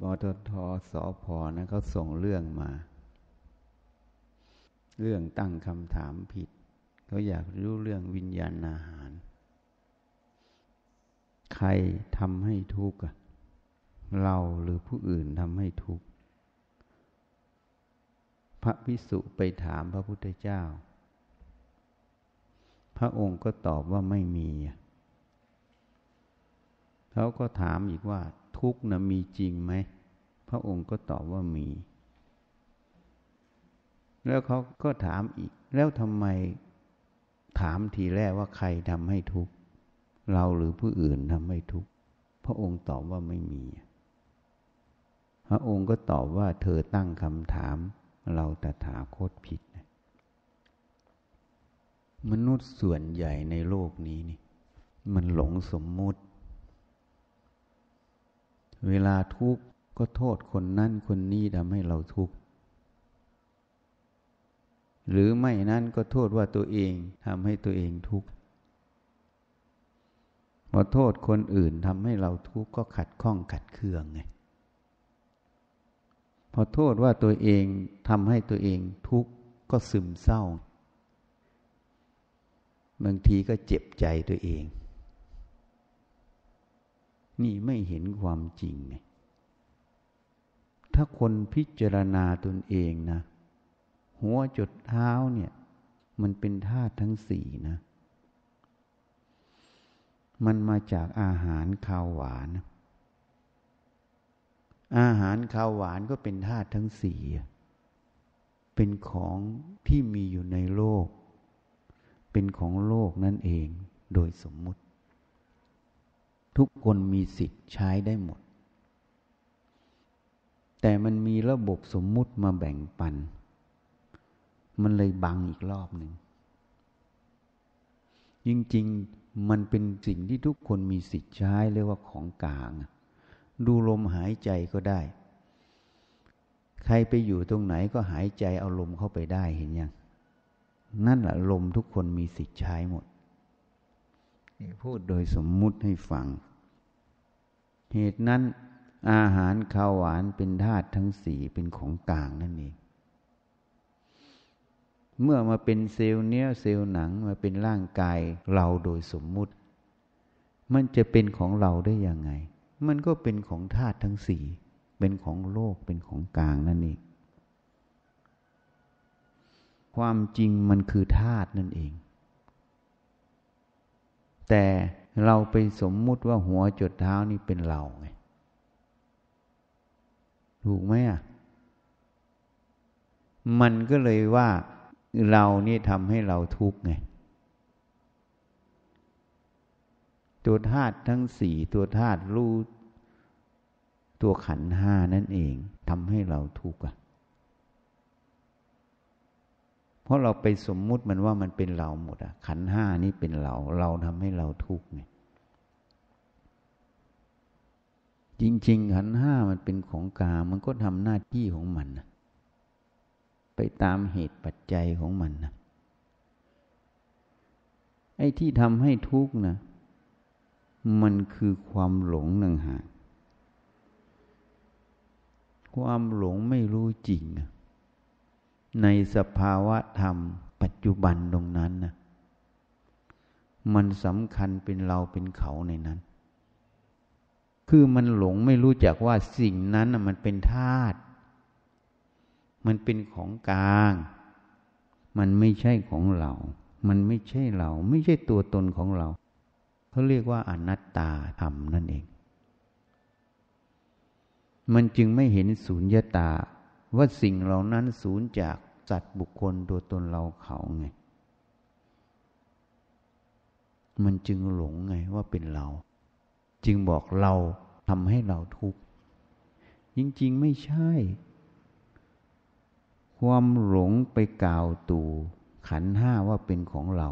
ปตทสอพอนะเขาส่งเรื่องมา เรื่องตั้งคำถามผิด เขาอยากรู้เรื่องวิญญาณอาหาร ใครทำให้ทุกข์เราหรือผู้อื่นทำให้ทุกข์พระพิสุไปถามพระพุทธเจ้า พระองค์ก็ตอบว่าไม่มี เขาก็ถามอีกว่า ทุกข์นะมีจริงไหม พระองค์ก็ตอบว่ามี แล้วเขาก็ถามอีก แล้วทำไมถามทีแรกว่าใครทำให้ทุกข์ เราหรือผู้อื่นทำให้ทุกข์ พระองค์ตอบว่าไม่มี พระองค์ก็ตอบว่าเธอตั้งคำถาม เราตถาคตผิดมนุษย์ส่วนใหญ่ในโลกนี้นี่ มันหลงสมมุติ เวลาทุกข์ก็โทษคนนั้นคนนี้ทำให้เราทุกข์ หรือไม่นั้นก็โทษว่าตัวเองทำให้ตัวเองทุกข์พอโทษคนอื่นทำให้เราทุกข์ก็ขัดข้องขัดเคืองไง พอโทษว่าตัวเองทำให้ตัวเองทุกข์ก็ซึมเศร้า บางทีก็เจ็บใจตัวเอง นี่ไม่เห็นความจริงไงถ้าคนพิจารณาตนเองนะ หัวจดเท้าเนี่ย มันเป็นธาตุทั้งสี่นะ มันมาจากอาหารข้าวหวาน อาหารข้าวหวานก็เป็นธาตุทั้งสี่เป็นของที่มีอยู่ในโลก เป็นของโลกนั่นเองโดยสมมุติ ทุกคนมีสิทธิ์ใช้ได้หมด แต่มันมีระบบสมมุติมาแบ่งปัน มันเลยบังอีกรอบหนึ่งจริงๆมันเป็นสิ่งที่ทุกคนมีสิทธิ์ใช้เรียกว่าของกลาง ดูลมหายใจก็ได้ ใครไปอยู่ตรงไหนก็หายใจเอาลมเข้าไปได้เห็นยังนั่นแหละลมทุกคนมีสิทธิ์ใช้หมด พูดโดยสมมุติให้ฟัง เหตุนั้น อาหารข้าวหวานเป็นธาตุทั้งสี่เป็นของกลางนั่นเอง เมื่อมาเป็นเซลล์เนื้อเซลล์หนังมาเป็นร่างกายเราโดยสมมุติ มันจะเป็นของเราได้ยังไง มันก็เป็นของธาตุทั้งสี่เป็นของโลกเป็นของกลางนั่นเองความจริงมันคือธาตุนั่นเอง แต่เราไปสมมุติว่าหัวจดเท้านี่เป็นเราไง ถูกไหมอะ มันก็เลยว่าเรานี่ทำให้เราทุกข์ไง ตัวธาตุทั้งสี่ตัวธาตุรู้ตัวขันห้านั่นเองทำให้เราทุกข์อะ ราะเราไปสมมุติมันว่ามันเป็นเราหมดอะขันห้านี้เป็นเรา เราทำให้เราทุกข์ไงจริง ๆ ขันห้ามันเป็นของกา มันก็ทำหน้าที่ของมันนะไปตามเหตุปัจจัยของมันนะไอ้ที่ทำให้ทุกข์นะมันคือความหลงหนึ่งหาความหลงไม่รู้จริงนะ ในสภาวะธรรม ปัจจุบันตรงนั้นนะมันสำคัญเป็นเราเป็นเขาในนั้น คือมันหลงไม่รู้จักว่าสิ่งนั้นมันเป็นธาตุ มันเป็นของกลาง มันไม่ใช่ของเรา มันไม่ใช่เรา ไม่ใช่ตัวตนของเรา เขาเรียกว่าอนัตตาธรรมนั่นเอง มันจึงไม่เห็นสุญญตา ว่าสิ่งเหล่านั้นสูญจากสัตว์บุคคลตัวตนเราเขาไง มันจึงหลงไงว่าเป็นเรา จึงบอกเราทำให้เราทุกข์จริง ๆ ไม่ใช่ ความหลงไปกล่าวตู่ขันห้าว่าเป็นของเรา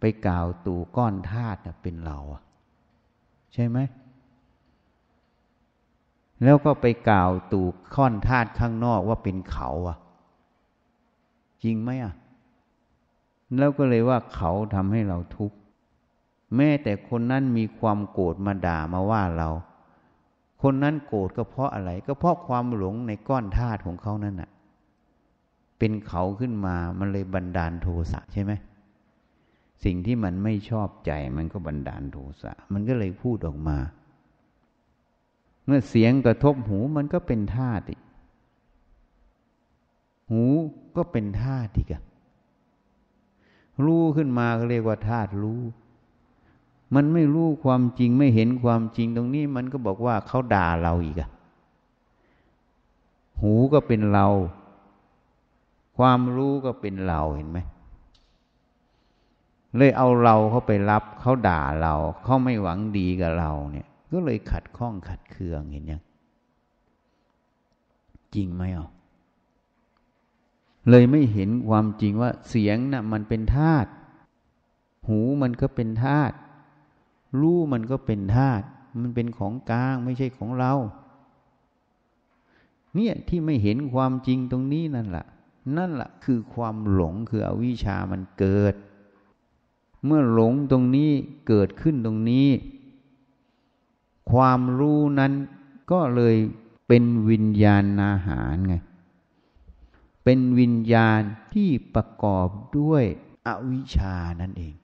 ไปกล่าวตู่ก้อนธาตุเป็นเรา ใช่ไหม แล้วก็ไปกล่าวตู่ค่อนธาตุข้างนอกว่าเป็นเขาอะ จริงไหมอะ แล้วก็เลยว่าเขาทำให้เราทุกข์แม้แต่คนนั้นมีความโกรธมาด่ามาว่าเรา คนนั้นโกรธก็เพราะอะไร ก็เพราะความหลงในก้อนธาตุของเขานั่นน่ะ เป็นเขาขึ้นมา มันเลยบันดาลโทสะใช่ไหม สิ่งที่มันไม่ชอบใจมันก็บันดาลโทสะ มันก็เลยพูดออกมา เมื่อเสียงกระทบหูมันก็เป็นธาตุหูก็เป็นธาตุอีกอะรู้ขึ้นมาก็เรียกว่าธาตุรู้ มันไม่รู้ความจริงไม่เห็นความจริงตรงนี้ มันก็บอกว่าเขาด่าเราอีกอะหูก็เป็นเรา ความรู้ก็เป็นเราเห็นไหมเลยเอาเราเขาไปรับเขาด่าเรา เขาไม่หวังดีกับเราเนี่ย ก็เลยขัดข้องขัดเคืองเห็นยังจริงไหมอะเลยไม่เห็นความจริงว่าเสียงนะ่ะมันเป็นธาตุหูมันก็เป็นธาตุรู้มันก็เป็นธาตุมันเป็นของกลางไม่ใช่ของเรา เนี่ยที่ไม่เห็นความจริงตรงนี้นั่นแหละนั่นแหละคือความหลงคืออวิชามันเกิด เมื่อหลงตรงนี้เกิดขึ้นตรงนี้ ความรู้นั้นก็เลยเป็นวิญญาณอาหารไง เป็นวิญญาณที่ประกอบด้วยอวิชานั่นเอง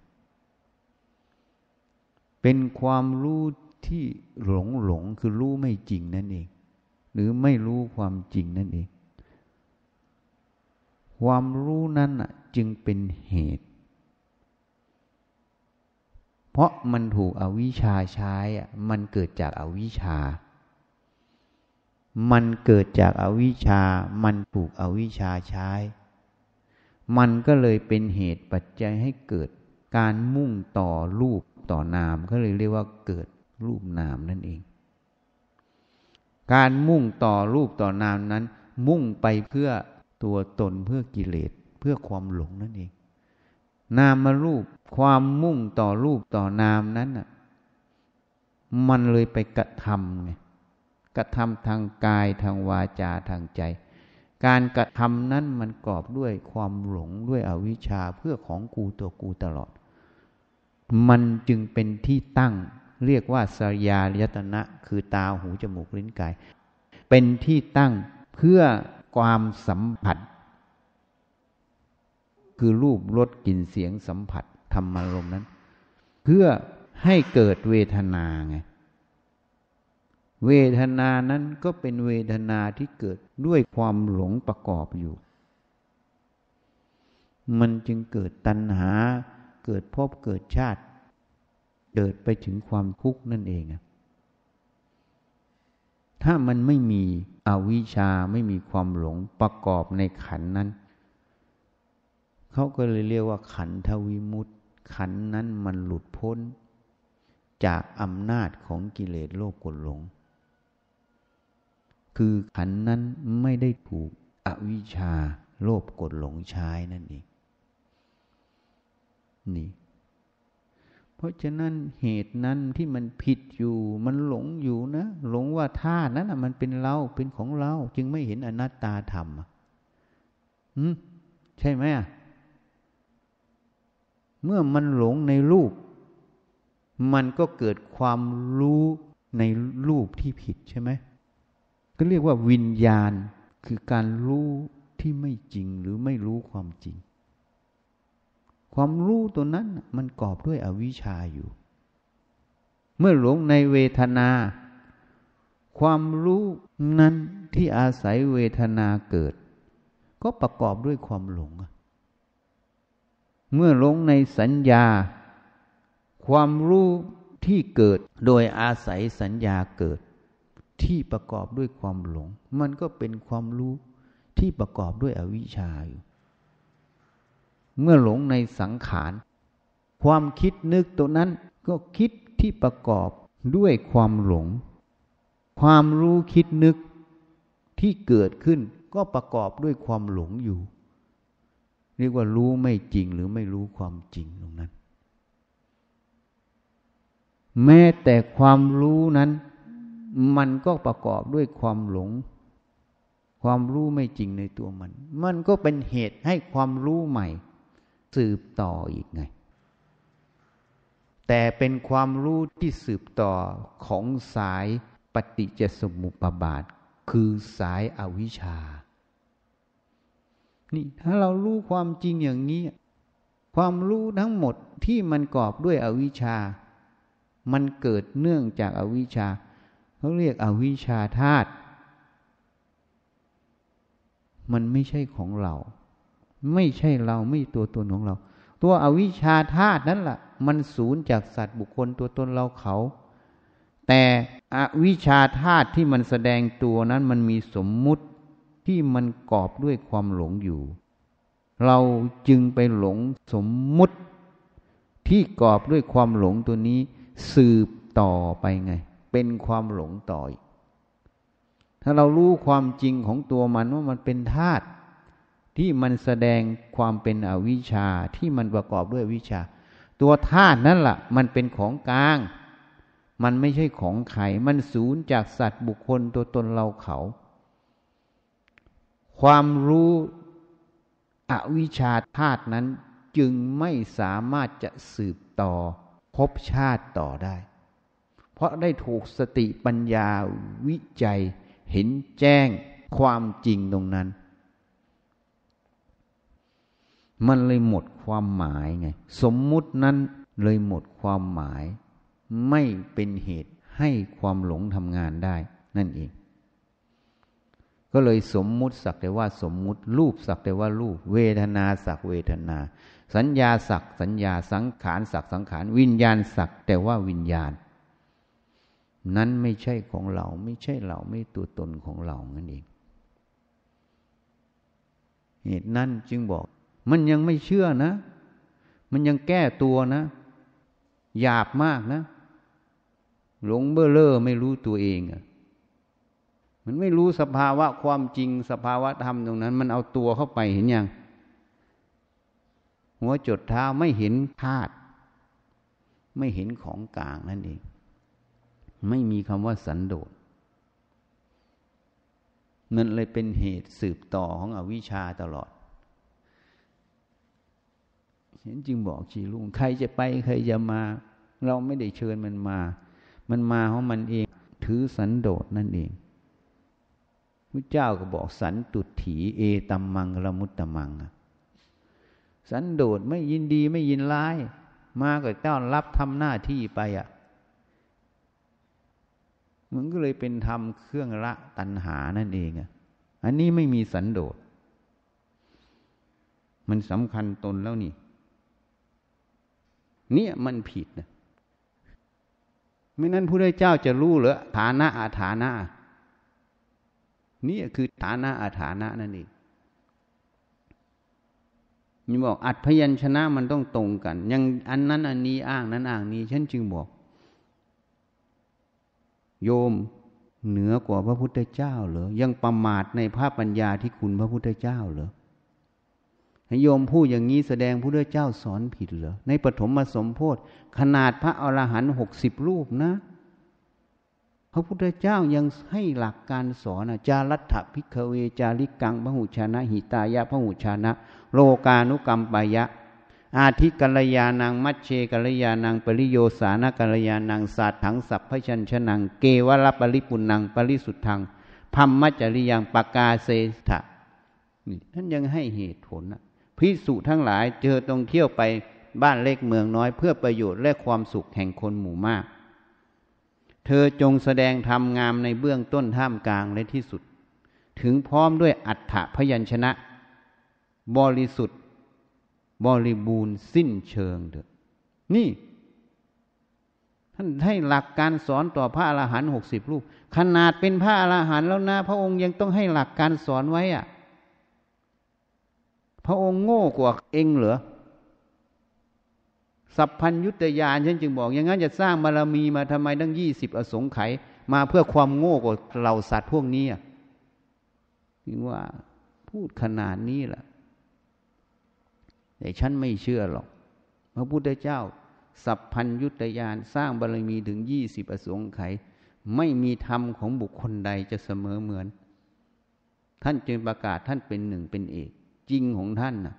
เป็นความรู้ที่หลงหลงคือรู้ไม่จริงนั่นเอง หรือไม่รู้ความจริงนั่นเอง ความรู้นั้นจึงเป็นเหตุ เพราะมันถูกอวิชชาใช้มันเกิดจากอาวิชชา มันเกิดจากอาวิชชา มันถูกอวิชชาใช้ มันก็เลยเป็นเหตุปัจจัยให้เกิดการมุ่งต่อรูปต่อนามก็เลยเรียกว่าเกิดรูปนามนั่นเอง การมุ่งต่อรูปต่อนามนั้น มุ่งไปเพื่อตัวตนเพื่อกิเลสเพื่อความหลงนั่นเอง นามารูปความมุ่งต่อรูปต่อนามนั้นน่ะมันเลยไปกระทำไงกระทำทางกายทางวาจาทางใจ การกระทำนั้นมันกรอบด้วยความหลงด้วยอวิชชาเพื่อของกูตัวกูตลอด มันจึงเป็นที่ตั้งเรียกว่าสยายตนะ คือตาหูจมูกลิ้นกาย เป็นที่ตั้งเพื่อความสัมผัส คือรูปรสกลิ่นเสียงสัมผัสธรรมารมณ์นั้น เพื่อให้เกิดเวทนาไงเวทนานั้นก็เป็นเวทนาที่เกิดด้วยความหลงประกอบอยู่ มันจึงเกิดตัณหา เกิดพบเกิดชาติ เกิดไปถึงความทุกข์นั่นเอง ถ้ามันไม่มีอวิชชาไม่มีความหลงประกอบในขันนั้น เขาก็เลยเรียกว่าขันทวิมุตต์ขันนั้นมันหลุดพ้น จากอำนาจของกิเลสโลภกดหลง คือขันนั้นไม่ได้ถูกอวิชชาโลภกดหลงใช้นั่นเองนี่ เพราะฉะนั้นเหตุนั้นที่มันผิดอยู่ มันหลงอยู่นะ หลงว่าท่านั้นอะมันเป็นเราเป็นของเรา จึงไม่เห็นอนัตตาธรรมอืมใช่ไหมอะ เมื่อมันหลงในรูป มันก็เกิดความรู้ในรูปที่ผิดใช่ไหมก็เรียกว่าวิญญาณคือการรู้ที่ไม่จริงหรือไม่รู้ความจริง ความรู้ตัวนั้นมันกอบด้วยอวิชชาอยู่ เมื่อหลงในเวทนา ความรู้นั้นที่อาศัยเวทนาเกิด ก็ประกอบด้วยความหลง เมื่อหลงในสัญญา ความรู้ที่เกิดโดยอาศัยสัญญาเกิด ที่ประกอบด้วยความหลง มันก็เป็นความรู้ที่ประกอบด้วยอวิชชาอยู่ เมื่อหลงในสังขาร ความคิดนึกตัวนั้นก็คิดที่ประกอบด้วยความหลง ความรู้คิดนึกที่เกิดขึ้นก็ประกอบด้วยความหลงอยู่ เรียกว่ารู้ไม่จริงหรือไม่รู้ความจริงตรงนั้น แม้แต่ความรู้นั้น มันก็ประกอบด้วยความหลง ความรู้ไม่จริงในตัวมัน มันก็เป็นเหตุให้ความรู้ใหม่ สืบต่ออีกไง แต่เป็นความรู้ที่สืบต่อของสายปฏิจจสมุปบาท คือสายอวิชชา นี่ถ้าเรารู้ความจริงอย่างนี้ ความรู้ทั้งหมดที่มันกอบด้วยอวิชชา มันเกิดเนื่องจากอาวิชชาเขาเรียกอวิชชาธาตุมันไม่ใช่ของเรา ไม่ใช่เราไม่ตัวตนของเรา ตัวอวิชชาธาตุนั่นแหละมันสูญจากสัตว์บุคคลตัวตนเราเขา แต่อวิชาธาตุที่มันแสดงตัวนั้นมันมีสมมุติ ที่มันกอบด้วยความหลงอยู่ เราจึงไปหลงสมมุติ ที่กอบด้วยความหลงตัวนี้ สืบต่อไปไง เป็นความหลงต่ออีกถ้าเรารู้ความจริงของตัวมันว่ามันเป็นธาตุที่มันแสดงความเป็นอวิชชาที่มันประกอบด้วยวิชา ตัวธาตุนั่นแหละมันเป็นของกลาง มันไม่ใช่ของไข่มันสูญจากสัตว์บุคคลตัวตนเราเขา ความรู้อวิชชาธาตุนั้นจึงไม่สามารถจะสืบต่อพบชาติต่อได้ เพราะได้ถูกสติปัญญาวิจัยเห็นแจ้งความจริงตรงนั้น มันเลยหมดความหมายไง สมมุตินั้นเลยหมดความหมาย ไม่เป็นเหตุให้ความหลงทำงานได้ นั่นเอง ก็เลยสมมุติสักแต่ว่าสมมุติรูปสักแต่ว่ารูป เวทนาสักเวทนา สัญญาสักสัญญาสังขารสักสังขารวิญญาณสักแต่ว่าวิญญาณ นั้นไม่ใช่ของเราไม่ใช่เราไม่ตัวตนของเรานั่นเองเหตุนั้นจึงบอก มันยังไม่เชื่อนะ มันยังแก้ตัวนะหยาบมากนะ หลงเบ้อเล่อไม่รู้ตัวเองอะ มันไม่รู้สภาวะความจริงสภาวะธรรมตรงนั้น มันเอาตัวเข้าไปเห็นยังหัวจดเท้าไม่เห็นธาตุไม่เห็นของกลางนั่นเอง ไม่มีคำว่าสันโดษนั่นเลยเป็นเหตุสืบต่อของอวิชชาตลอดเห็นจึงบอกชีลุงใครจะไปใครจะมา เราไม่ได้เชิญมันมา มันมาเพราะมันเอง ถือสันโดษนั่นเอง พระเจ้าก็บอกสันตุถีเอตัมมังละมุตตมัง สันโดษไม่ยินดีไม่ยินร้าย มาก็ต้อนรับทำหน้าที่ไปอะ มันก็เลยเป็นธรรมเครื่องละตัณหานั่นเองอะ อันนี้ไม่มีสันโดษ มันสำคัญตนแล้วนี่ เนี่ยมันผิดนะ ไม่นั้นพระเจ้าจะรู้เหรอฐานะอาฐานะ นี่คือฐานะอาฐานะนั่นเองมีบอกอัดพยัญชนะมันต้องตรงกัน ยังอันนั้นอันนี้อ้างนั้นอ้างนี้ฉันจึงบอก โยมเหนือกว่าพระพุทธเจ้าเหรอ ยังประมาทในภาพปัญญาที่คุณพระพุทธเจ้าเหรอโยมพูดอย่างนี้แสดงพระเจ้าสอนผิดเหรอ ในปฐมมาสมโพธิขนาดพระอรหันต์หกสิบรูปนะ พระพุทธเจ้ายังให้หลักการสอนจารัตพิกเวจาริกังพหุชนะ หิตายะพหุชนะ โลกานุกรรมปายะ อาทิกัลยานัง มัชเชกัลยานัง ปริโยสานกัลยานังศาสถังสัพพชัญชนัง เกวรปริปุนัง ปริสุทธังพัมมัจจริยังปากาเสถะนี่ท่านยังให้เหตุผลนะพิสุทั้งหลายเจอตรงเที่ยวไปบ้านเล็กเมืองน้อยเพื่อประโยชน์และความสุขแห่งคนหมู่มาก เธอจงแสดงธรรมงามในเบื้องต้นท่ามกลางและที่สุด ถึงพร้อมด้วยอัฏฐพยัญชนะ บริสุทธิ์ บริบูรณ์สิ้นเชิงเถอะนี่ ท่านให้หลักการสอนต่อพระอรหันต์หกสิบรูป ขนาดเป็นพระอรหันต์แล้วนะ พระองค์ยังต้องให้หลักการสอนไว้อะพระองค์โง่กว่าเองเหรอ สัพพัญยุตยานฉันจึงบอก อย่างนั้นจะสร้างบารมีมาทำไมตั้งยี่สิบอสงไขยมาเพื่อความโง่กว่าเหล่าสัตว์พวกนี้อะนี่ว่าพูดขนาดนี้แหละแต่ฉันไม่เชื่อหรอก พระพุทธเจ้า สัพพัญยุตยานสร้างบารมีถึงยี่สิบอสงไขยไม่มีธรรมของบุคคลใดจะเสมอเหมือน ท่านจึงประกาศท่านเป็นหนึ่งเป็นเอก จริงของท่านนะ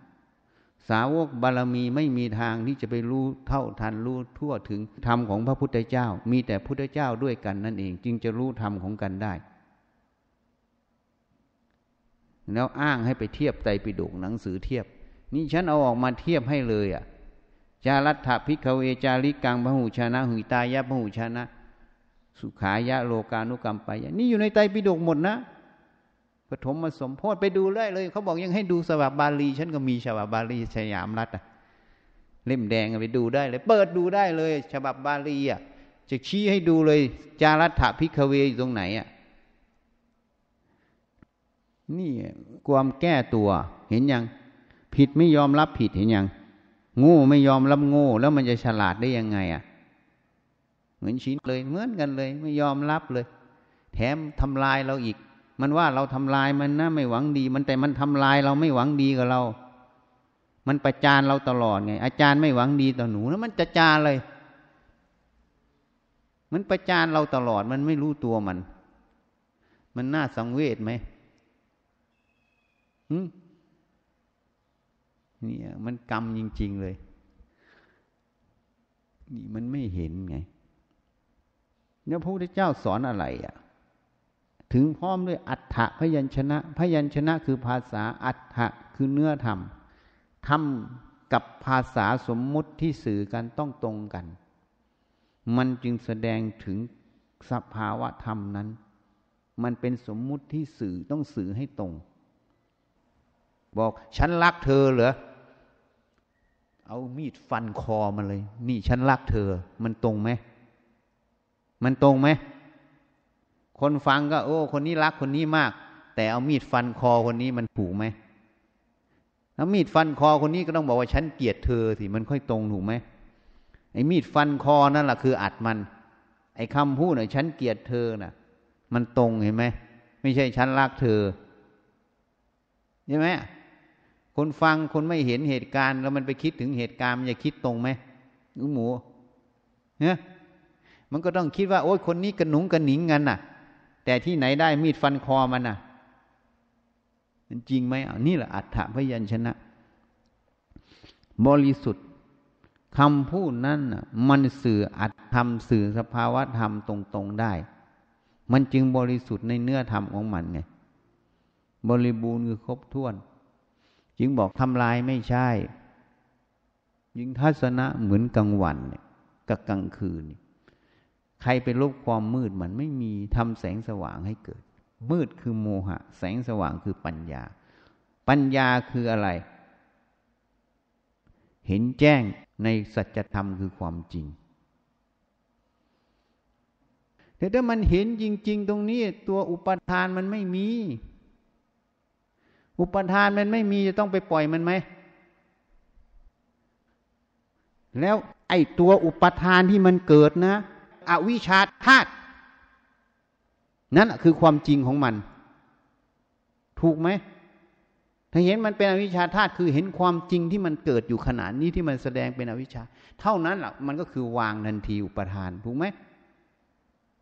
สาวกบารมีไม่มีทางที่จะไปรู้เท่าทันรู้ทั่วถึงธรรมของพระพุทธเจ้า มีแต่พุทธเจ้าด้วยกันนั่นเอง จึงจะรู้ธรรมของกันได้ แล้วอ้างให้ไปเทียบไตรปิฎกหนังสือเทียบ นี่ฉันเอาออกมาเทียบให้เลยอะจารัตถพิกเวจาริกังพหูชนะหุยตายะพหูชนะ สุขายะโลกานุกรรมไปนี่อยู่ในไตรปิฎกหมดนะ ปฐมมาสมโพธิไปดูได้เลยเขาบอกยังให้ดูสวับบาลีฉันก็มีฉบับบาลีชยามรัตอะเล่มแดงไปดูได้เลย เปิดดูได้เลย ฉบับบาลีอะจะชี้ให้ดูเลยจารัตถพิกเวอยู่ตรงไหนอะนี่ความแก้ตัวเห็นยัง ผิดไม่ยอมรับผิดเห็นยังโง่ไม่ยอมรับโง่ แล้วมันจะฉลาดได้ยังไงอะ เหมือนชิ้นเลยเหมือนกันเลย ไม่ยอมรับเลย แถมทำลายเราอีก มันว่าเราทำลายมันนะไม่หวังดี มันแต่มันทำลายเราไม่หวังดีกับเรา มันประจานเราตลอดไง อาจารย์ไม่หวังดีต่อหนูแล้วมันจะจานเลย มันประจานเราตลอดมันไม่รู้ตัวมัน มันน่าสังเวชไหมนี่มันกรรมจริง ๆ เลย นี่มันไม่เห็นไง เนี่ยพระพุทธเจ้าสอนอะไรอะ่ะ ถึงพร้อมด้วยอัฏฐพยัญชนะ พยัญชนะคือภาษาอัฏฐะคือเนื้อธรรมธรรมกับภาษาสมมุติที่สื่อกันต้องตรงกัน มันจึงแสดงถึงสภาวะธรรมนั้น มันเป็นสมมุติที่สื่อต้องสื่อให้ตรง บอกฉันรักเธอเหรอเอามีดฟันคอมันเลย นี่ฉันรักเธอ มันตรงไหม มันตรงไหม คนฟังก็ โอ้ คนนี้รักคนนี้มาก แต่เอามีดฟันคอคนนี้มันถูกไหมแล้วมีดฟันคอคนนี้ก็ต้องบอกว่าฉันเกลียดเธอสิมันค่อยตรงถูกไหมไอ้มีดฟันคอนั่นแหละคืออรรถมัน ไอ้คำพูดน่ะฉันเกลียดเธอน่ะ มันตรงเห็นไหมไม่ใช่ฉันรักเธอใช่ไหมคนฟังคนไม่เห็นเหตุการณ์ แล้วมันไปคิดถึงเหตุการณ์มันจะคิดตรงไหมหนูหมูเนี่ยมันก็ต้องคิดว่า โอ้ยคนนี้กระหนุงกระหนิงกันน่ะ แต่ที่ไหนได้มีดฟันคอมันน่ะ มันจริงไหมอ่านี่แหละอัฏฐพยัญชนะ บริสุทธิ์คำพูดนั้นน่ะมันสื่ออัตธรรมสื่อสภาวะธรรมตรงๆได้ มันจึงบริสุทธิ์ในเนื้อธรรมของมันไง บริบูรณ์คือครบถ้วน จึงบอกทำลายไม่ใช่ ยิงทัศนะเหมือนกลางวันกับกลางคืน ใครไปลบความมืดมันไม่มีทำแสงสว่างให้เกิด มืดคือโมหะ แสงสว่างคือปัญญา ปัญญาคืออะไร เห็นแจ้งในสัจธรรมคือความจริงแต่ถ้ามันเห็นจริง ๆ ตรงนี้ ตัวอุปทานมันไม่มี อุปทานมันไม่มีจะต้องไปปล่อยมันไหม แล้วไอ้ตัวอุปทานที่มันเกิดนะ อวิชาธาตุนั่นคือความจริงของมัน ถูกไหมถ้าเห็นมันเป็นอวิชชาธาตุคือเห็นความจริงที่มันเกิดอยู่ขนาดนี้ที่มันแสดงเป็นอวิชชา เท่านั้นแหละมันก็คือวางทันทีอุปทาน ถูกไหม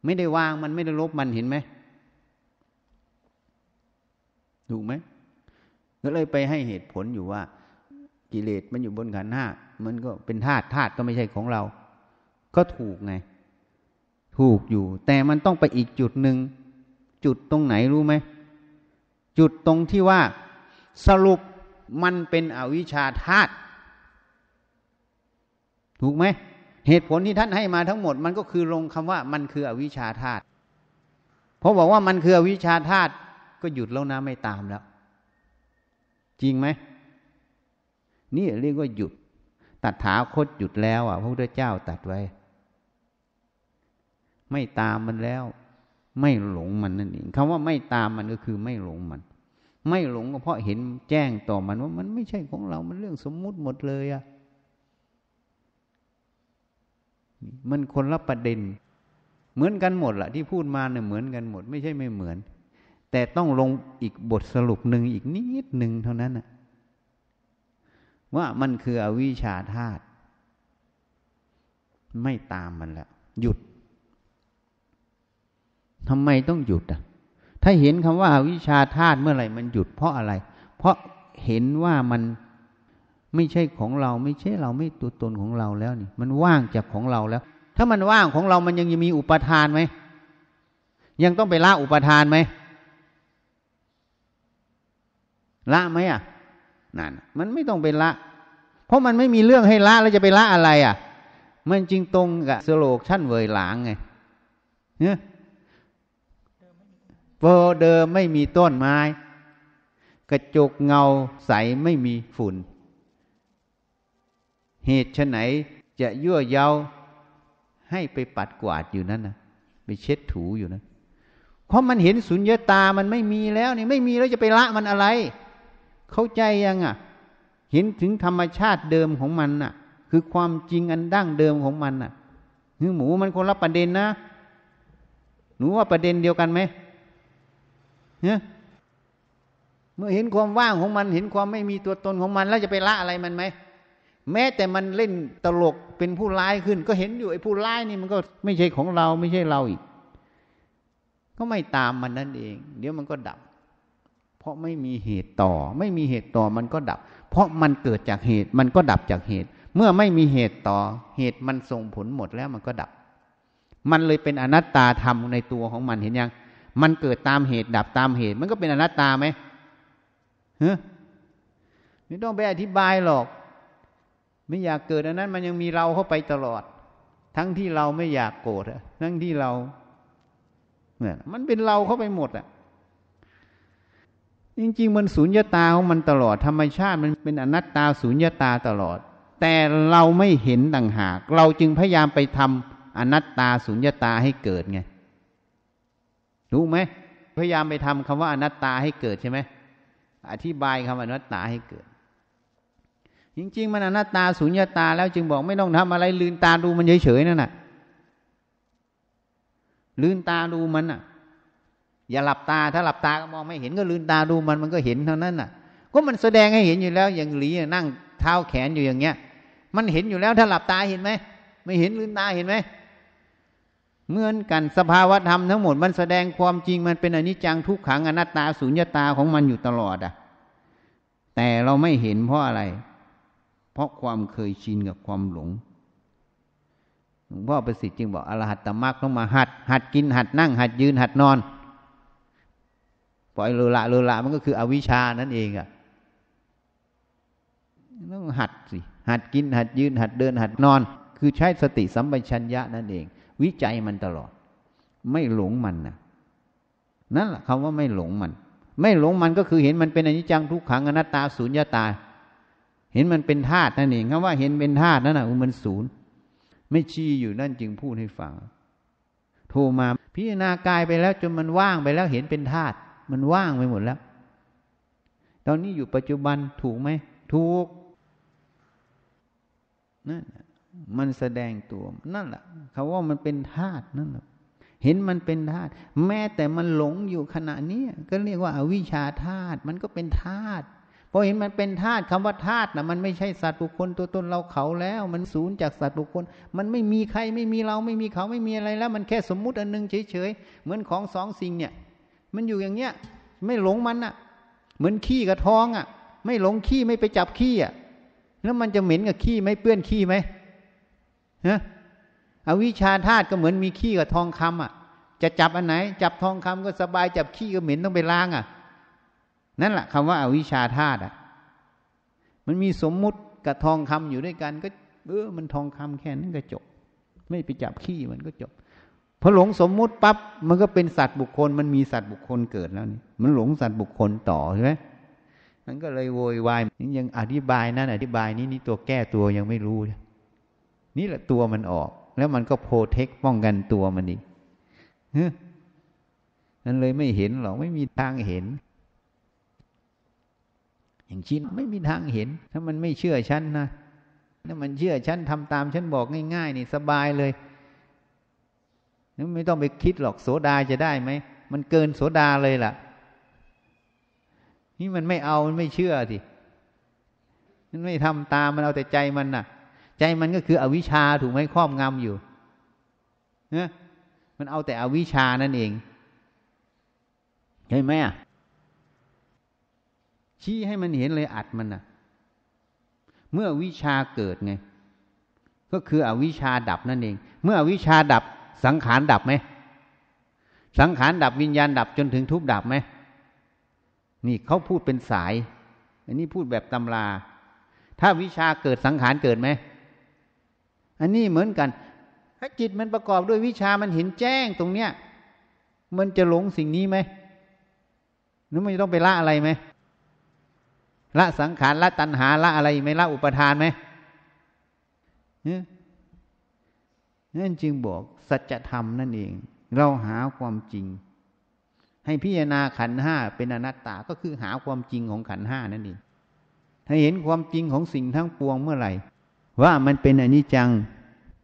ไม่ได้วางมันไม่ได้ลบมันเห็นไหมถูกไหมก็เลยไปให้เหตุผลอยู่ว่า กิเลสมันอยู่บนขันห้ามันก็เป็นธาตุธาตุก็ไม่ใช่ของเรา ก็ถูกไง ถูกอยู่ แต่มันต้องไปอีกจุดหนึ่ง จุดตรงไหนรู้ไหม จุดตรงที่ว่าสรุปมันเป็นอวิชชาธาตุถูกไหม เหตุผลที่ท่านให้มาทั้งหมด มันก็คือลงคำว่ามันคืออวิชชาธาตุเพราะบอกว่ามันคืออวิชชาธาตุก็หยุดแล้วนะไม่ตามแล้ว จริงไหมนี่เรียกว่าหยุด ตัดถาคตหยุดแล้วอะพระพุทธเจ้าตัดไว้ ไม่ตามมันแล้ว ไม่หลงมันนั่นเองคำว่าไม่ตามมันก็คือไม่หลงมัน ไม่หลงก็เพราะเห็นแจ้งต่อมันว่ามันไม่ใช่ของเรา มันเรื่องสมมุติหมดเลยอะมันคนละประเด็น เหมือนกันหมดละที่พูดมาเนี่ยเหมือนกันหมด ไม่ใช่ไม่เหมือน แต่ต้องลงอีกบทสรุปหนึ่งอีกนิดหนึ่งเท่านั้นนะว่ามันคืออวิชชาธาตุไม่ตามมันแล้วหยุด ทำไมต้องหยุดอะ ถ้าเห็นคำว่าวิชาธาตุเมื่อไหร่มันหยุดเพราะอะไร เพราะเห็นว่ามันไม่ใช่ของเราไม่ใช่เราไม่ตัวตนของเราแล้วนี่ มันว่างจากของเราแล้ว ถ้ามันว่างของเรามันยังมีอุปทานไหมยังต้องไปละอุปทานไหมละไหมอะนั่นมันไม่ต้องไปละ เพราะมันไม่มีเรื่องให้ละแล้วจะไปละอะไรอะ มันจริงตรงกับสโลกชั้นเวยหลางไงเนี่ย โปเดิมไม่มีต้นไม้ กระจกเงาใสไม่มีฝุ่น เหตุชไหนจะยั่วเย้าให้ไปปัดกวาดอยู่นั่นนะไปเช็ดถูอยู่นะเพราะมันเห็นสุญญตามันไม่มีแล้วนี่ไม่มีแล้วจะไปละมันอะไร เข้าใจยังอะ เห็นถึงธรรมชาติเดิมของมันน่ะ คือความจริงอันดั้งเดิมของมันน่ะคือหมูมันคนละประเด็นนะ หนูว่าประเด็นเดียวกันไหม เนี่ยเมื่อเห็นความว่างของมัน เห็นความไม่มีตัวตนของมัน แล้วจะไปละอะไรมันไหมแม้แต่มันเล่นตลกเป็นผู้ร้ายขึ้น ก็เห็นอยู่ไอ้ผู้ร้ายนี่มันก็ไม่ใช่ของเราไม่ใช่เราอีก ก็ไม่ตามมันนั่นเอง เดี๋ยวมันก็ดับ เพราะไม่มีเหตุต่อ ไม่มีเหตุต่อมันก็ดับ เพราะมันเกิดจากเหตุมันก็ดับจากเหตุ เมื่อไม่มีเหตุต่อ เหตุมันส่งผลหมดแล้วมันก็ดับ มันเลยเป็นอนัตตาธรรมในตัวของมันเห็นยัง มันเกิดตามเหตุดับตามเหตุ มันก็เป็นอนัตตาไหมฮ้ยไม่ต้องไปอธิบายหรอก ไม่อยากเกิดอันนั้น มันยังมีเราเข้าไปตลอด ทั้งที่เราไม่อยากโกรธทั้งที่เราเนี่ยมันเป็นเราเข้าไปหมดอะ จริง ๆ มันสูญญตาของมันตลอดธรรมชาติมันเป็นอนัตตาสูญญตาตลอด แต่เราไม่เห็นต่างหาก เราจึงพยายามไปทำอนัตตาสูญญตาให้เกิดไง รู้ไหมพยายามไปทำคำว่าอนัตตาให้เกิดใช่ไหมอธิบายคำว่าอนัตตาให้เกิด จริง ๆ มันอนัตตาสุญญตา แล้วจึงบอกไม่ต้องทำอะไรลืนตาดูมันเฉยๆนั่นน่ะลืนตาดูมันน่ะ อย่าหลับตาถ้าหลับตาก็มองไม่เห็นก็ลืนตาดูมันมันก็เห็นเท่านั้นน่ะ ก็มันแสดงให้เห็นอยู่แล้ว อย่างหลีนั่งเท้าแขนอยู่อย่างเงี้ย มันเห็นอยู่แล้วถ้าหลับตาเห็นไหมไม่เห็นลืนตาเห็นไหม เหมือนกันสภาวธรรมทั้งหมดมันแสดงความจริงมันเป็นอนิจจังทุกขังอนัตตาสุญญตาของมันอยู่ตลอดอะ แต่เราไม่เห็นเพราะอะไร เพราะความเคยชินกับความหลงหลวงพ่อประสิทธิ์จึงบอกอรหัตตมรรคต้องมาหัด หัดกินหัดนั่ง หัดยืนหัดนอน ปล่อยเลละเลละมันก็คืออวิชานั่นเองอะต้องหัดสิหัดกินหัดยืนหัดเดินหัดนอน คือใช้สติสัมปชัญญะนั่นเอง วิจัยมันตลอด ไม่หลงมันนะนั่นแหละคำว่าไม่หลงมัน ไม่หลงมันก็คือเห็นมันเป็นอนิจจังทุกขังอนัตตาศูนย์ยตา เห็นมันเป็นธาตุนั่นเองคำว่าเห็นเป็นธาตุนั่นแหะมันศูนย์ไม่ชี้อยู่นั่นจึงพูดให้ฟังโทรมาพิจารณากายไปแล้วจนมันว่างไปแล้วเห็นเป็นธาตุมันว่างไปหมดแล้ว ตอนนี้อยู่ปัจจุบันถูกไหมถูกนั่น มันแสดงตัว นั่นแหละเขาว่ามันเป็นธาตุนั่นแหละเห็นมันเป็นธาตุแม้แต่มันหลงอยู่ขณะนี้ก็เรียกว่าอาวิชชาธาตุมันก็เป็นธาตุพอเห็นมันเป็นธาตุคำว่าธาตุนะมันไม่ใช่สัตว์บุคคลตัวตนเราเขาแล้ว มันสูญจากสัตว์บุคคล มันไม่มีใครไม่มีเราไม่มีเขาไม่มีอะไรแล้ว มันแค่สมมุติอันนึงเฉยๆเหมือนของสองสิ่งเนี่ย มันอยู่อย่างเงี้ย ไม่หลงมันอะ เหมือนขี้กับท้องอะ ไม่หลงขี้ไม่ไปจับขี้อะแล้วมันจะเหม็นกับขี้ไหมเปื้อนขี้ไหม ฮะอวิชาธาตุก็เหมือนมีขี้กับทองคำอะ จะจับอันไหน จับทองคำก็สบายจับขี้ก็เหม็นต้องไปล้างอะ นั่นแหละคำว่าอาวิชาธาตุอะ มันมีสมมุติกับทองคำอยู่ด้วยกัน ก็ เออ มันทองคำแค่นั้นก็จบ ไม่ไปจับขี้มันก็จบพอหลงสมมุติปั๊บมันก็เป็นสัตว์บุคคล มันมีสัตว์บุคคลเกิดแล้วนี่มันหลงสัตว์บุคคลต่อใช่ไหมมันก็เลยโวยวายยังอธิบายนั่นอธิบายนี้นี่ตัวแก้ตัวยังไม่รู้ นี่แหละตัวมันออก แล้วมันก็โปรเทคป้องกันตัวมันอีกนั่นเลยไม่เห็นหรอกไม่มีทางเห็น อย่างชินไม่มีทางเห็น ถ้ามันไม่เชื่อฉันนะถ้ามันเชื่อฉันทำตามฉันบอกง่าย ๆ นี่สบายเลยไม่ต้องไปคิดหรอกโสดาจะได้ไหมมันเกินโสดาเลยล่ะ นี่มันไม่เอามันไม่เชื่อสิมันไม่ทำตามมันเอาแต่ใจมันน่ะ ใจมันก็คืออวิชชาถูกไหมครอบงำอยู่เนี่ยมันเอาแต่อวิชชานั่นเองใช่ไหมอะชี้ให้มันเห็นเลยอัดมันน่ะ เมื่อวิชาเกิดไง ก็คืออวิชาดับนั่นเอง เมื่ออวิชาดับสังขารดับไหมสังขารดับวิญญาณดับจนถึงทุบดับไหมนี่เขาพูดเป็นสาย อันนี้พูดแบบตำรา ถ้าวิชาเกิดสังขารเกิดไหม อันนี้เหมือนกัน ถ้าจิตมันประกอบด้วยวิชามันเห็นแจ้งตรงเนี้ย มันจะหลงสิ่งนี้ไหมนึกมันจะต้องไปละอะไรไหมละสังขารละตัณหาละอะไรไหมละอุปทานไหมเนี่ยนั่นจึงบอกสัจธรรมนั่นเอง เราหาความจริง ให้พิจารณาขันห้าเป็นอนัตตาก็คือหาความจริงของขันห้านั่นเองถ้าเห็นความจริงของสิ่งทั้งปวงเมื่อไหร่ ว่ามันเป็นอนิจจัง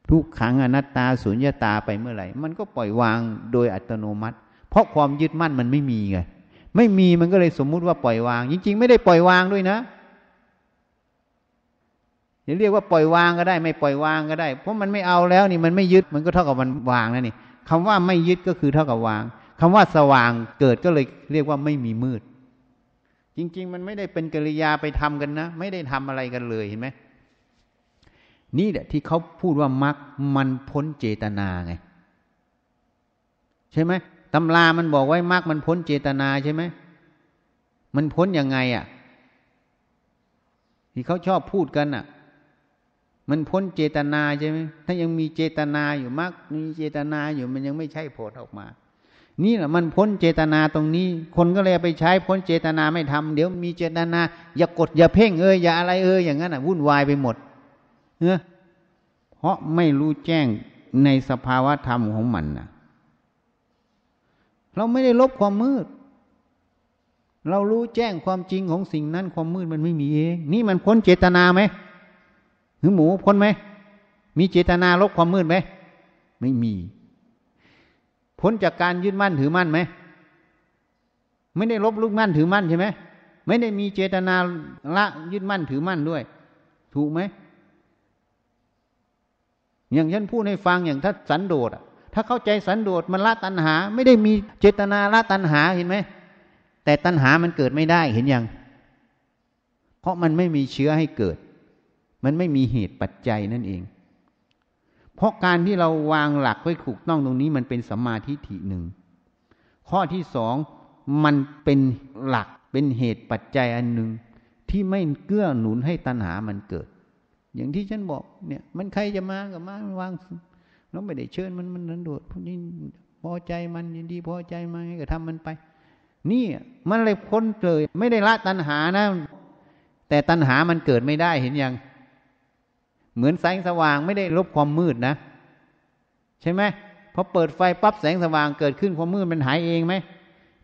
ทุกขังอนัตตาสุญญาตาไปเมื่อไหร่ มันก็ปล่อยวางโดยอัตโนมัติ เพราะความยึดมั่นมันไม่มีไงไม่มีมันก็เลยสมมุติว่าปล่อยวาง จริง ๆ ไม่ได้ปล่อยวางด้วยนะจะเรียกว่าปล่อยวางก็ได้ ไม่ปล่อยวางก็ได้ เพราะมันไม่เอาแล้วนี่มันไม่ยึดมันก็เท่ากับมันวางแล้วนี่คำว่าไม่ยึดก็คือเท่ากับวางคำว่าสว่างเกิดก็เลยเรียกว่าไม่มีมืด จริง ๆ มันไม่ได้เป็นกิริยาไปทำกันนะ ไม่ได้ทำอะไรกันเลยเห็นไหม นี่แหละที่เขาพูดว่ามักมันพ้นเจตนาไง ใช่ไหมตำรามันบอกไว้มักมันพ้นเจตนาใช่ไหมมันพ้นยังไงอะ่ะ ที่เขาชอบพูดกันอะ มันพ้นเจตนาใช่ไหมถ้ายังมีเจตนาอยู่มักมีเจตนาอยู่มันยังไม่ใช่ผลออกมา นี่แหละมันพ้นเจตนาตรงนี้ คนก็เลยไปใช้พ้นเจตนาไม่ทำเดี๋ยวมีเจตนา อย่ากดอย่าเพ่งเอ้ยอย่าอะไรเอ้ยอย่างนั้นอะวุ่นวายไปหมด เนอเพราะไม่รู้แจ้งในสภาวะธรรมของมันนะเราไม่ได้ลบความมืด เรารู้แจ้งความจริงของสิ่งนั้น ความมืดมันไม่มีเอง นี่มันพ้นเจตนาไหมหรือหมูพ้นไหม มีเจตนาลบความมืดไหม ไม่มี พ้นจากการยึดมั่นถือมั่นไหม ไม่ได้ลบลุกมั่นถือมั่นใช่ไหม ไม่ได้มีเจตนาละยึดมั่นถือมั่นด้วย ถูกไหม อย่างฉันพูดให้ฟังอย่างถ้าสันโดษถ้าเข้าใจสันโดษมันละตัณหา ไม่ได้มีเจตนาละตัณหาเห็นไหมแต่ตัณหามันเกิดไม่ได้เห็นยัง เพราะมันไม่มีเชื้อให้เกิด มันไม่มีเหตุปัจจัยนั่นเอง เพราะการที่เราวางหลักไว้ถูกต้องตรงนี้มันเป็นสัมมาทิฏฐิหนึ่ง ข้อที่สองมันเป็นหลักเป็นเหตุปัจจัยอันหนึ่งที่ไม่เกื้อหนุนให้ตัณหามันเกิด อย่างที่ฉันบอกเนี่ย มันใครจะมากับมาวางเราไม่ได้เชิญมันมันนันโดดพวกนี้พอใจมันยินดีพอใจมาก็ทำมันไป นี่มันเลยพ้นเลย ไม่ได้ละตัณหานะ แต่ตัณหามันเกิดไม่ได้เห็นยัง เหมือนแสงสว่างไม่ได้ลบความมืดนะ ใช่ไหมพอเปิดไฟปั๊บแสงสว่างเกิดขึ้นความมืดมันหายเองไหม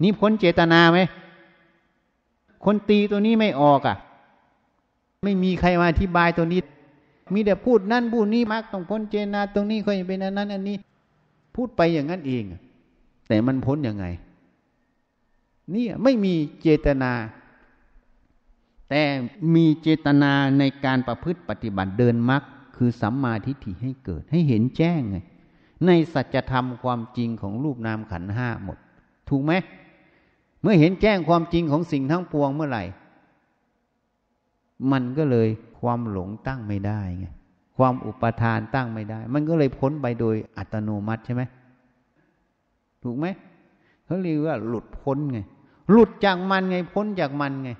นี่พ้นเจตนาไหมคนตีตัวนี้ไม่ออกอะ่ะ ไม่มีใครมาอธิบายตัวนี้ มีแต่พูดนั่นพูดนี้มักต้องพ้นเจนาตรงนี้ค่อยเป็นอันนั้น อันนี้ พูดไปอย่างนั้นเอง แต่มันพ้นยังไง นี่ไม่มีเจตนา แต่มีเจตนาในการประพฤติปฏิบัติเดินมรรคคือสัมมาทิฏฐิให้เกิด ให้เห็นแจ้งไงในสัจธรรมความจริงของรูปนามขันห้าหมด ถูกไหมเมื่อเห็นแจ้งความจริงของสิ่งทั้งปวงเมื่อไหร่ มันก็เลยความหลงตั้งไม่ได้ไงความอุปทานตั้งไม่ได้ มันก็เลยพ้นไปโดยอัตโนมัติใช่ไหมถูกไหมเขาเรียกว่าหลุดพ้นไง หลุดจากมันไงพ้นจากมันไง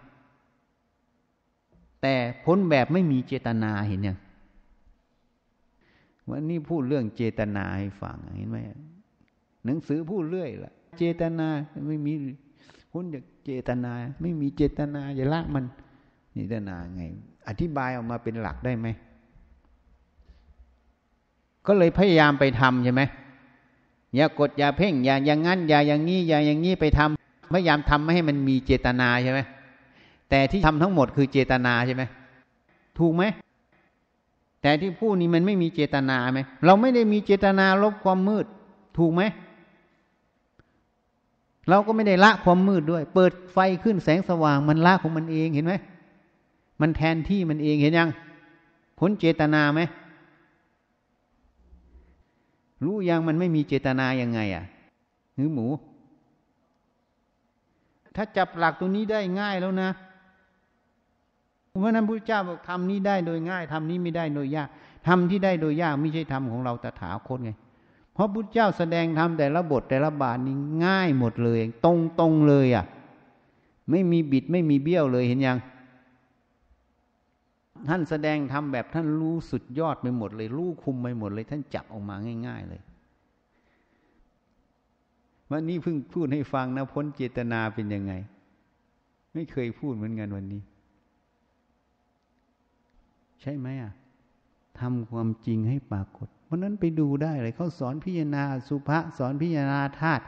แต่พ้นแบบไม่มีเจตนาเห็นยังวันนี้พูดเรื่องเจตนาให้ฟังเห็นไหมหนังสือพูดเรื่อยละเจตนาไม่มีพ้นจากเจตนา ไม่มีเจตนาอย่าละมัน เจตนาไง อธิบายออกมาเป็นหลักได้ไหม ก็เลยพยายามไปทำใช่ไหมอย่ากดอย่าเพ่งอย่าอย่างงั้นอย่าอย่างนี้อย่าอย่างนี้ไปทำพยายามทำไม่ให้มันมีเจตนาใช่ไหมแต่ที่ทำทั้งหมดคือเจตนาใช่ไหมถูกไหมแต่ที่พูดนี้มันไม่มีเจตนาไหมเราไม่ได้มีเจตนาลบความมืด ถูกไหมเราก็ไม่ได้ละความมืดด้วย เปิดไฟขึ้นแสงสว่างมันละของมันเองเห็นไหม มันแทนที่มันเองเห็นยังพ้นเจตนาไหมรู้ยังมันไม่มีเจตนายังไงอะหรือหมู ถ้าจับหลักตรงนี้ได้ง่ายแล้วนะเพราะนั้นพระเจ้าบอกทำนี้ได้โดยง่ายทำนี้ไม่ได้โดยยากทำที่ได้โดยยากไม่ใช่ธรรมของเราตถาคตไง เพราะพุทธเจ้าแสดงธรรมแต่ละบทแต่ละบาทนี้ง่ายหมดเลย ตรงตรงเลยอะ ไม่มีบิดไม่มีเบี้ยวเลยเห็นยัง ท่านแสดงธรรมแบบท่านรู้สุดยอดไปหมดเลยรู้คุมไปหมดเลย ท่านจับออกมาง่าย ๆ เลยวันนี้เพิ่งพูดให้ฟังนะพ้นเจตนาเป็นยังไง ไม่เคยพูดเหมือนกันวันนี้ ใช่ไหมอะทำความจริงให้ปรากฏเพราะนั้นไปดูได้เลยเขาสอนพิจารณาสุภาษสอนพิจารณาธาตุ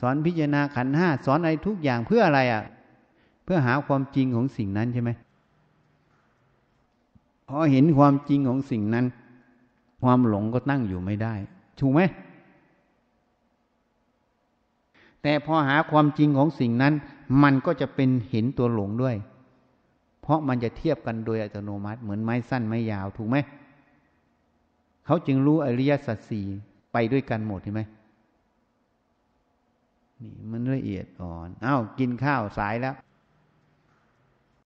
สอนพิจารณาขันห้าสอนอะไรทุกอย่างเพื่ออะไรอะ เพื่อหาความจริงของสิ่งนั้นใช่ไหม พอเห็นความจริงของสิ่งนั้น ความหลงก็ตั้งอยู่ไม่ได้ ถูกไหมแต่พอหาความจริงของสิ่งนั้น มันก็จะเป็นเห็นตัวหลงด้วย เพราะมันจะเทียบกันโดยอัตโนมัติ เหมือนไม้สั้นไม้ยาวถูกไหมเขาจึงรู้อริยสัจสี่ไปด้วยกันหมดใช่ไหมนี่มันละเอียดอ่อนอ้าวกินข้าวสายแล้ว